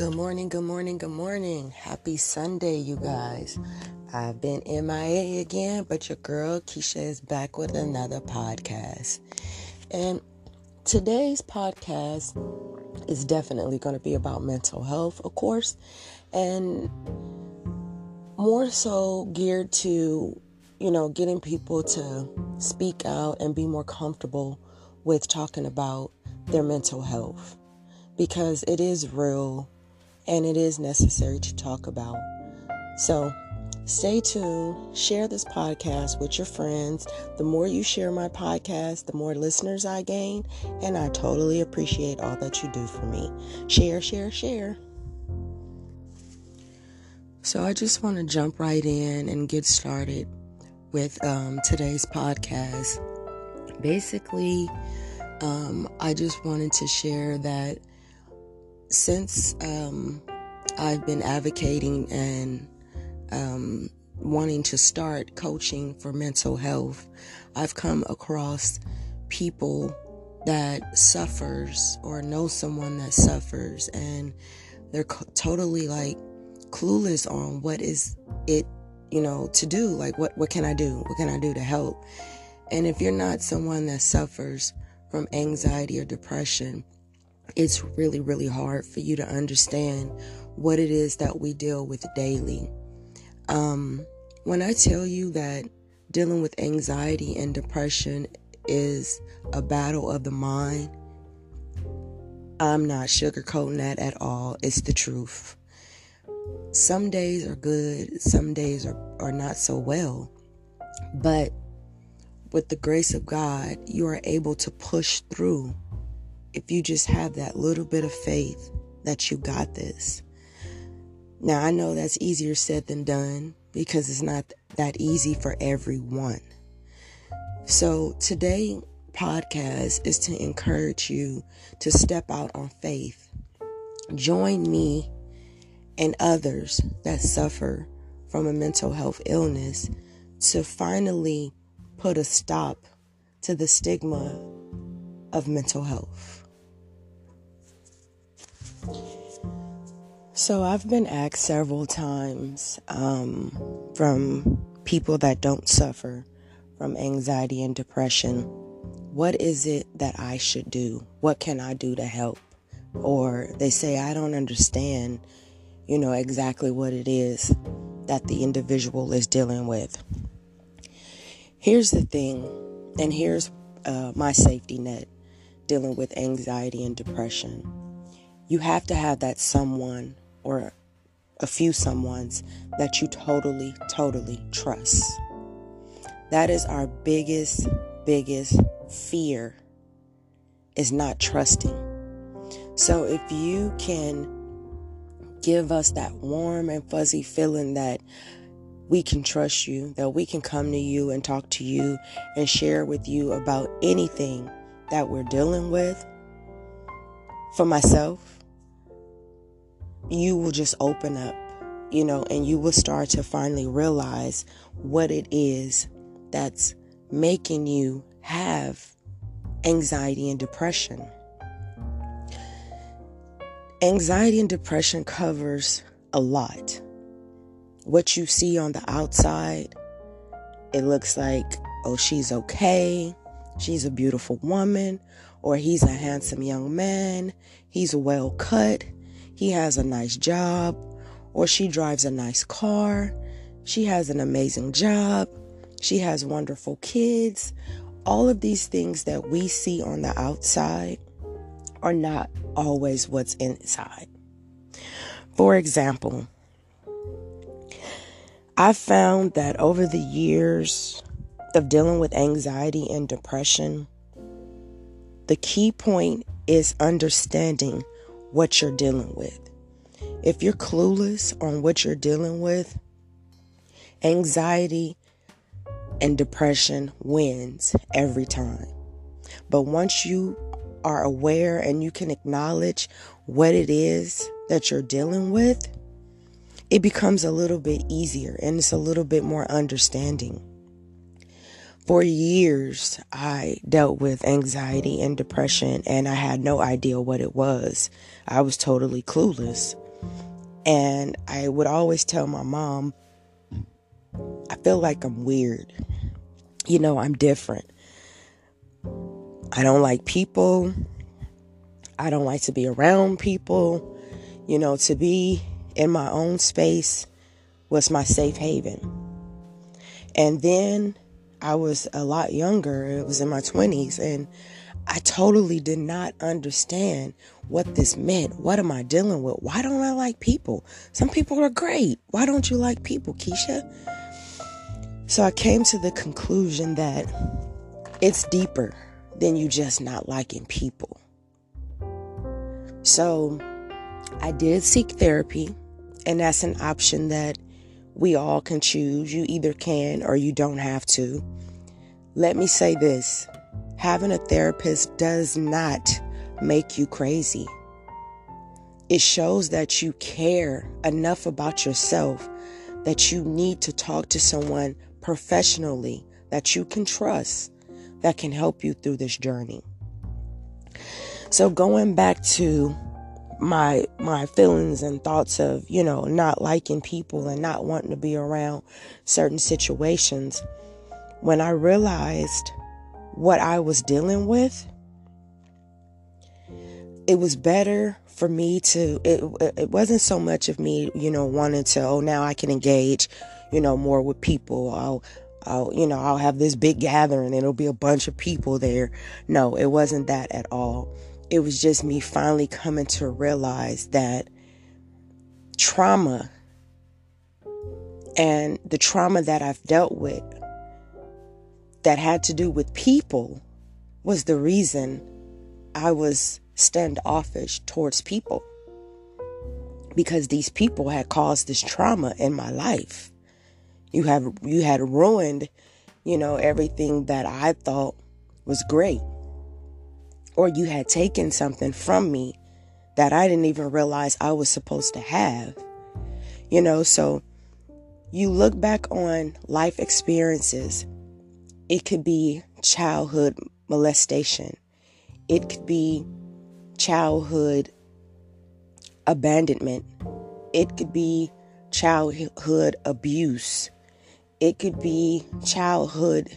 Good morning, good morning, good morning. Happy Sunday, you guys. I've been MIA again, but your girl Keisha is back with another podcast. And today's podcast is definitely going to be about mental health, of course, and more so geared to, you know, getting people to speak out and be more comfortable with talking about their mental health because it is real and it is necessary to talk about. So, stay tuned, share this podcast with your friends. The more you share my podcast, the more listeners I gain, and I totally appreciate all that you do for me. Share, share, share. So, I just want to jump right in and get started with um, today's podcast. Basically, um, I just wanted to share that since um, I've been advocating and um, wanting to start coaching for mental health, I've come across people that suffers or know someone that suffers and they're co- totally like clueless on what is it you know to do like what what can i do? What can i do to help? And if you're not someone that suffers from anxiety or depression it's really, really hard for you to understand what it is that we deal with daily. Um, when I tell you that dealing with anxiety and depression is a battle of the mind, I'm not sugarcoating that at all. It's the truth. Some days are good, some days are, are not so well. But with the grace of God, you are able to push through if you just have that little bit of faith that you got this. Now, I know that's easier said than done because it's not that easy for everyone. So, today podcast is to encourage you to step out on faith. Join me and others that suffer from a mental health illness to finally put a stop to the stigma of mental health. So I've been asked several times um, from people that don't suffer from anxiety and depression, what is it that I should do? What can I do to help? Or they say, I don't understand, you know, exactly what it is that the individual is dealing with. Here's the thing, and here's uh, my safety net dealing with anxiety and depression. You have to have that someone or a few someones that you totally, totally trust. That is our biggest, biggest fear is not trusting. So if you can give us that warm and fuzzy feeling that we can trust you, that we can come to you and talk to you and share with you about anything that we're dealing with. For myself, you will just open up, you know, and you will start to finally realize what it is that's making you have anxiety and depression. Anxiety and depression covers a lot. What you see on the outside, it looks like, oh, she's okay. She's a beautiful woman, or he's a handsome young man. He's well cut he has a nice job, or she drives a nice car, she has an amazing job, she has wonderful kids. All of these things that we see on the outside are not always what's inside. For example, I found that over the years of dealing with anxiety and depression, the key point is understanding what you're dealing with. If you're clueless on what you're dealing with, anxiety and depression wins every time. But once you are aware and you can acknowledge what it is that you're dealing with, it becomes a little bit easier and it's a little bit more understanding. For years, I dealt with anxiety and depression, and I had no idea what it was. I was totally clueless. And I would always tell my mom, I feel like I'm weird. You know, I'm different. I don't like people. I don't like to be around people. You know, to be in my own space was my safe haven. And then I was a lot younger, it was in my 20s, and I totally did not understand what this meant. What am I dealing with? Why don't I like people? Some people are great. Why don't you like people, Keisha? So I came to the conclusion that it's deeper than you just not liking people. So I did seek therapy, and that's an option that we all can choose. You either can or you don't have to. Let me say this having a therapist does not make you crazy. It shows that you care enough about yourself that you need to talk to someone professionally that you can trust that can help you through this journey. So going back to my my feelings and thoughts of, you know, not liking people and not wanting to be around certain situations, when I realized what I was dealing with, it was better for me to it, it wasn't so much of me you know wanting to oh now i can engage you know more with people. I'll i'll you know i'll have this big gathering and it'll be a bunch of people there. No it wasn't that at all it was just me finally coming to realize that trauma and the trauma that i've dealt with that had to do with people was the reason I was standoffish towards people. Because these people had caused this trauma in my life. You have you had ruined, you know, everything that I thought was great. Or you had taken something from me that I didn't even realize I was supposed to have. You know, so you look back on life experiences it could be childhood molestation. It could be childhood abandonment. It could be childhood abuse. It could be childhood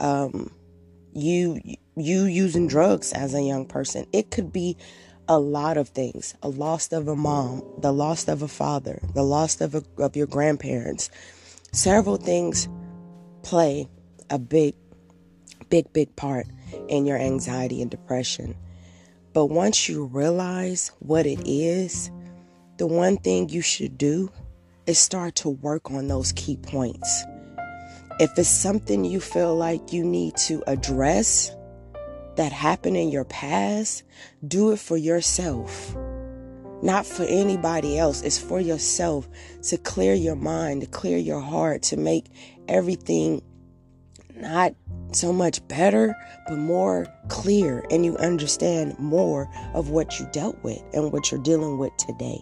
um, you you using drugs as a young person. It could be a lot of things. A loss of a mom, the loss of a father, the loss of a, of your grandparents. Several things play a big, big, big part in your anxiety and depression. But once you realize what it is, the one thing you should do is start to work on those key points. If it's something you feel like you need to address that happened in your past, do it for yourself. Not for anybody else. It's for yourself to clear your mind, to clear your heart, to make everything not so much better, but more clear, and you understand more of what you dealt with and what you're dealing with today.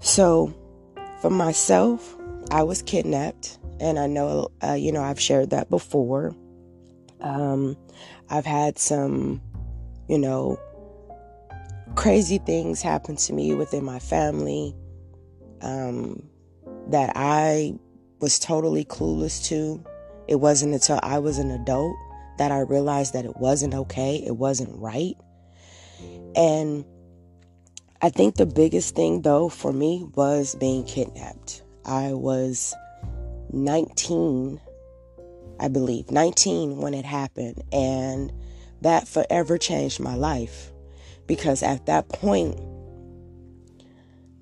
So, for myself, I was kidnapped, and I know, uh, you know, I've shared that before. Um, I've had some, you know, crazy things happen to me within my family um, that I was totally clueless to. It wasn't until I was an adult that I realized that it wasn't okay, it wasn't right. And I think the biggest thing, though, for me was being kidnapped. I was 19, I believe, 19 when it happened. And that forever changed my life because at that point,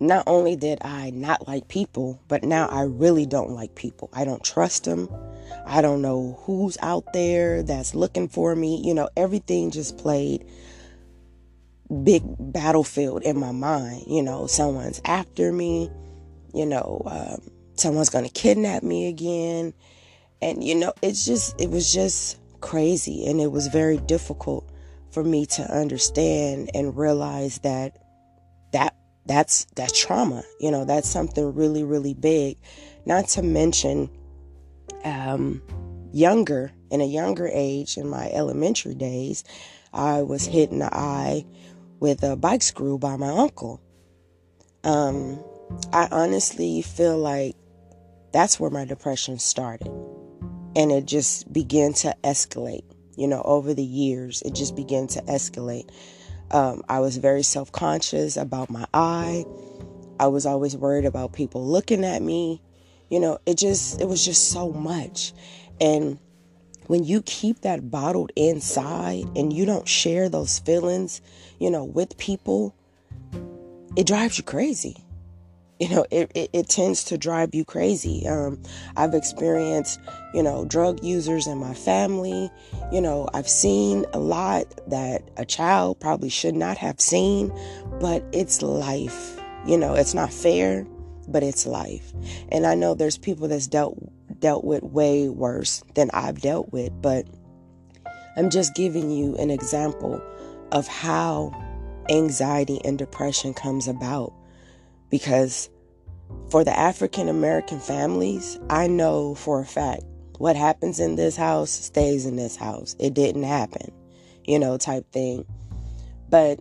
not only did I not like people, but now I really don't like people. I don't trust them. I don't know who's out there that's looking for me. You know, everything just played big battlefield in my mind. You know, someone's after me. You know, um, someone's going to kidnap me again. And, you know, it's just, it was just crazy. And it was very difficult for me to understand and realize that that that's that's trauma you know that's something really really big not to mention um, younger, in a younger age, in my elementary days, I was hit in the eye with a bike screw by my uncle. Um, I honestly feel like that's where my depression started. And it just began to escalate. You know, over the years, it just began to escalate. Um, I was very self conscious about my eye. I was always worried about people looking at me. You know, it just, it was just so much. And when you keep that bottled inside and you don't share those feelings, you know, with people, it drives you crazy. You know, it, it, it tends to drive you crazy. Um, I've experienced, you know, drug users in my family. You know, I've seen a lot that a child probably should not have seen, but it's life. You know, it's not fair, but it's life. And I know there's people that's dealt dealt with way worse than I've dealt with, but I'm just giving you an example of how anxiety and depression comes about. Because for the African American families, I know for a fact what happens in this house stays in this house. It didn't happen, you know, type thing. But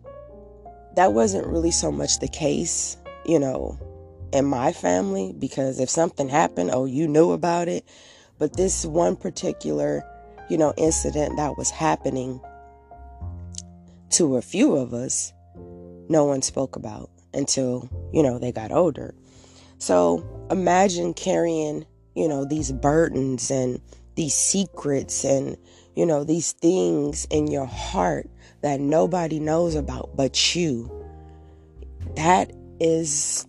that wasn't really so much the case, you know, in my family because if something happened, oh, you knew about it. But this one particular, you know, incident that was happening to a few of us, no one spoke about until, you know, they got older. So imagine carrying, you know, these burdens and these secrets and, you know, these things in your heart that nobody knows about but you. That is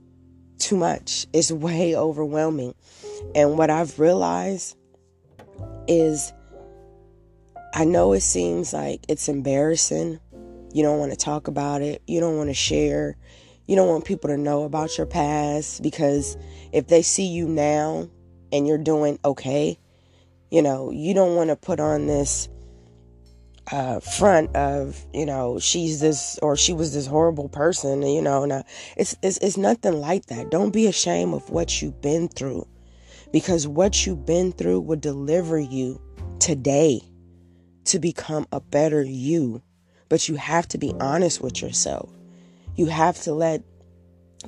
too much. It's way overwhelming. And what I've realized is I know it seems like it's embarrassing. You don't want to talk about it. You don't want to share. You don't want people to know about your past because if they see you now and you're doing okay, you know, you don't want to put on this uh, front of you know she's this or she was this horrible person you know now it's, it's it's nothing like that. Don't be ashamed of what you've been through because what you've been through will deliver you today to become a better you. But you have to be honest with yourself you have to let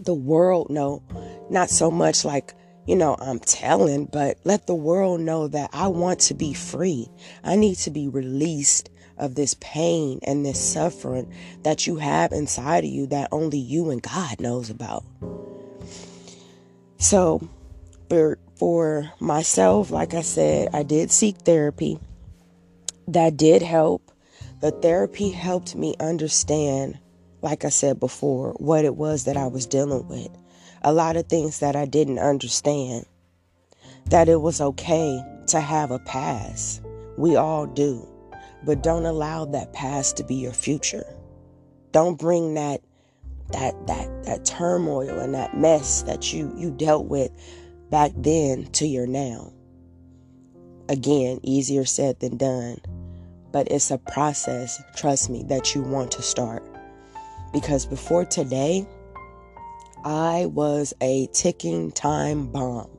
the world know not so much like you know, I'm telling, but let the world know that I want to be free. I need to be released of this pain and this suffering that you have inside of you that only you and God knows about. So, for for myself, like I said, I did seek therapy. That did help. The therapy helped me understand, like I said before, what it was that I was dealing with. A lot of things that I didn't understand. That it was okay to have a past. We all do. But don't allow that past to be your future. Don't bring that that that that turmoil and that mess that you you dealt with back then to your now. Again, easier said than done, but it's a process, trust me, that you want to start. Because before today, I was a ticking time bomb.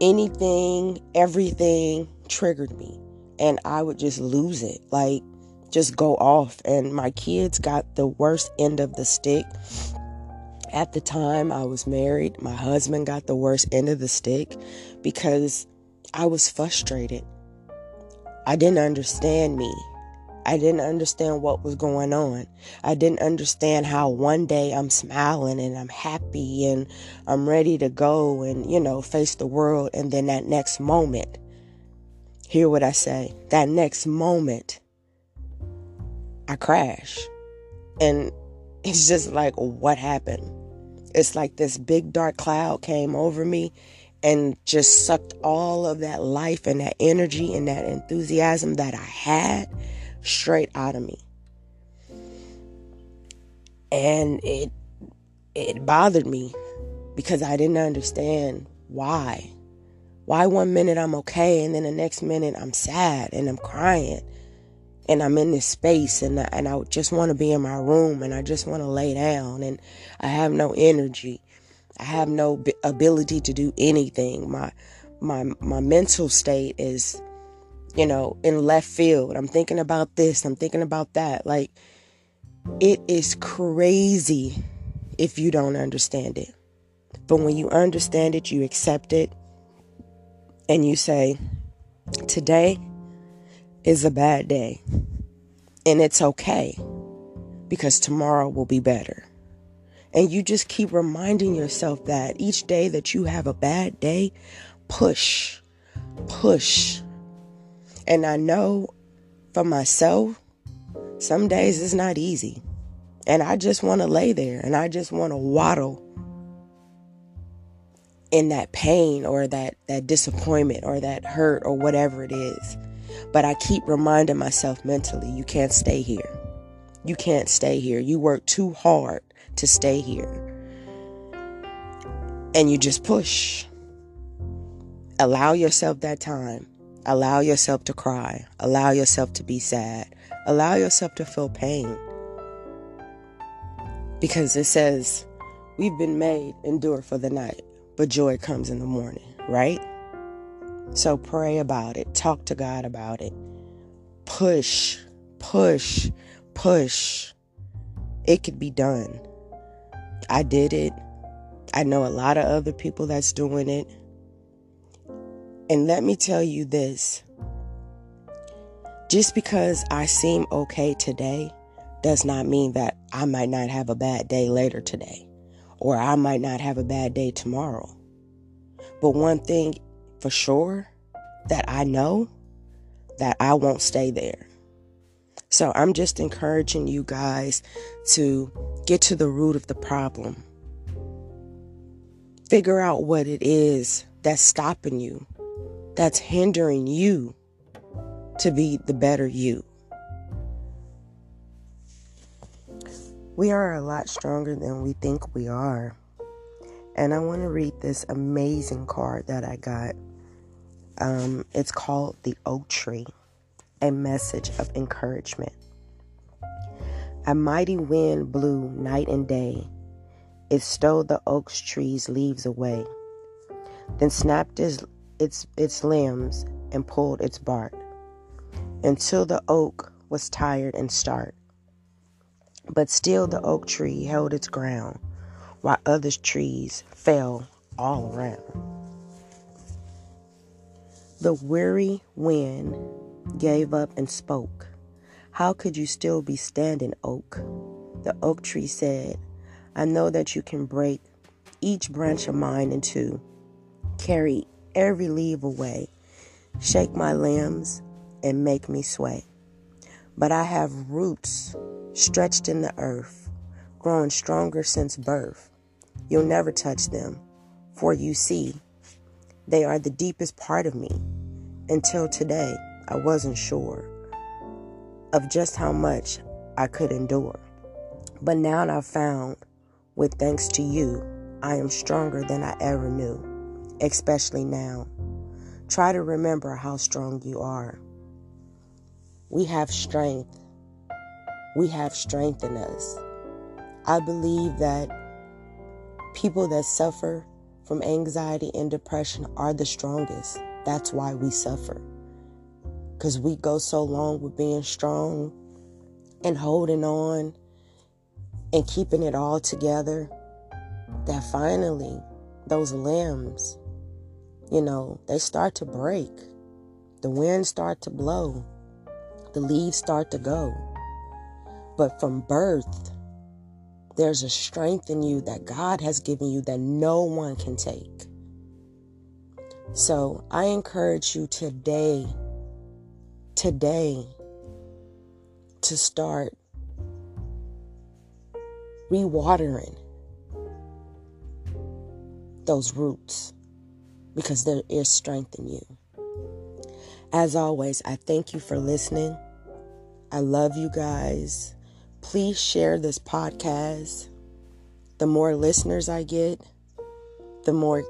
Anything, everything triggered me and I would just lose it, like just go off. And my kids got the worst end of the stick. At the time I was married, my husband got the worst end of the stick because I was frustrated. I didn't understand me. I didn't understand what was going on. I didn't understand how one day I'm smiling and I'm happy and I'm ready to go and, you know, face the world. And then that next moment, hear what I say. That next moment, I crash. And it's just like, what happened? It's like this big dark cloud came over me and just sucked all of that life and that energy and that enthusiasm that I had straight out of me. And it it bothered me because I didn't understand why. Why one minute I'm okay and then the next minute I'm sad and I'm crying and I'm in this space and I, and I just want to be in my room and I just want to lay down and I have no energy. I have no ability to do anything. My my my mental state is you know in left field. I'm thinking about this, I'm thinking about that. Like it is crazy. if you don't understand it. But when you understand it, you accept it and you say, Today is a bad day. And it's okay because tomorrow will be better. And you just keep reminding yourself that each day that you have a bad day, push, push. And I know for myself, some days it's not easy. And I just want to lay there and I just want to waddle in that pain or that, that disappointment or that hurt or whatever it is. But I keep reminding myself mentally, you can't stay here. You can't stay here. You work too hard to stay here. And you just push. Allow yourself that time. Allow yourself to cry. Allow yourself to be sad. Allow yourself to feel pain. Because it says, we've been made endure for the night, but joy comes in the morning, right? So pray about it. Talk to God about it. Push, push, push. It could be done. I did it. I know a lot of other people that's doing it. And let me tell you this just because I seem okay today does not mean that I might not have a bad day later today or I might not have a bad day tomorrow. But one thing for sure that I know that I won't stay there. So I'm just encouraging you guys to get to the root of the problem. Figure out what it is that's stopping you, that's hindering you to be the better you. We are a lot stronger than we think we are. And I want to read this amazing card that I got. Um, it's called The Oak Tree A Message of Encouragement. A mighty wind blew night and day. It stole the oak tree's leaves away, then snapped its, its, its limbs and pulled its bark until the oak was tired and stark. But still the oak tree held its ground, while other trees fell all around. The weary wind gave up and spoke. How could you still be standing, oak? The oak tree said, I know that you can break each branch of mine in two, carry every leaf away, shake my limbs, and make me sway. But I have roots stretched in the earth, growing stronger since birth. You'll never touch them, for you see, they are the deepest part of me. Until today, I wasn't sure of just how much I could endure. But now I've found, with thanks to you, I am stronger than I ever knew, especially now. Try to remember how strong you are. We have strength we have strength in us. I believe that people that suffer from anxiety and depression are the strongest. That's why we suffer. Because we go so long with being strong and holding on and keeping it all together that finally those limbs, you know, they start to break. The wind start to blow. The leaves start to go. But from birth, there's a strength in you that God has given you that no one can take. So I encourage you today, today, to start rewatering those roots because there is strength in you. As always, I thank you for listening. I love you guys. Please share this podcast. The more listeners I get, the more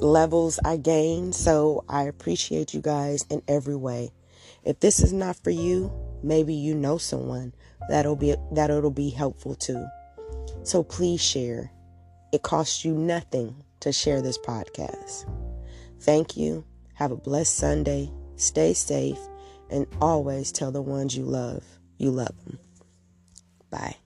levels I gain. So I appreciate you guys in every way. If this is not for you, maybe you know someone that'll be that it'll be helpful to. So please share. It costs you nothing to share this podcast. Thank you. Have a blessed Sunday. Stay safe and always tell the ones you love you love them. Bye.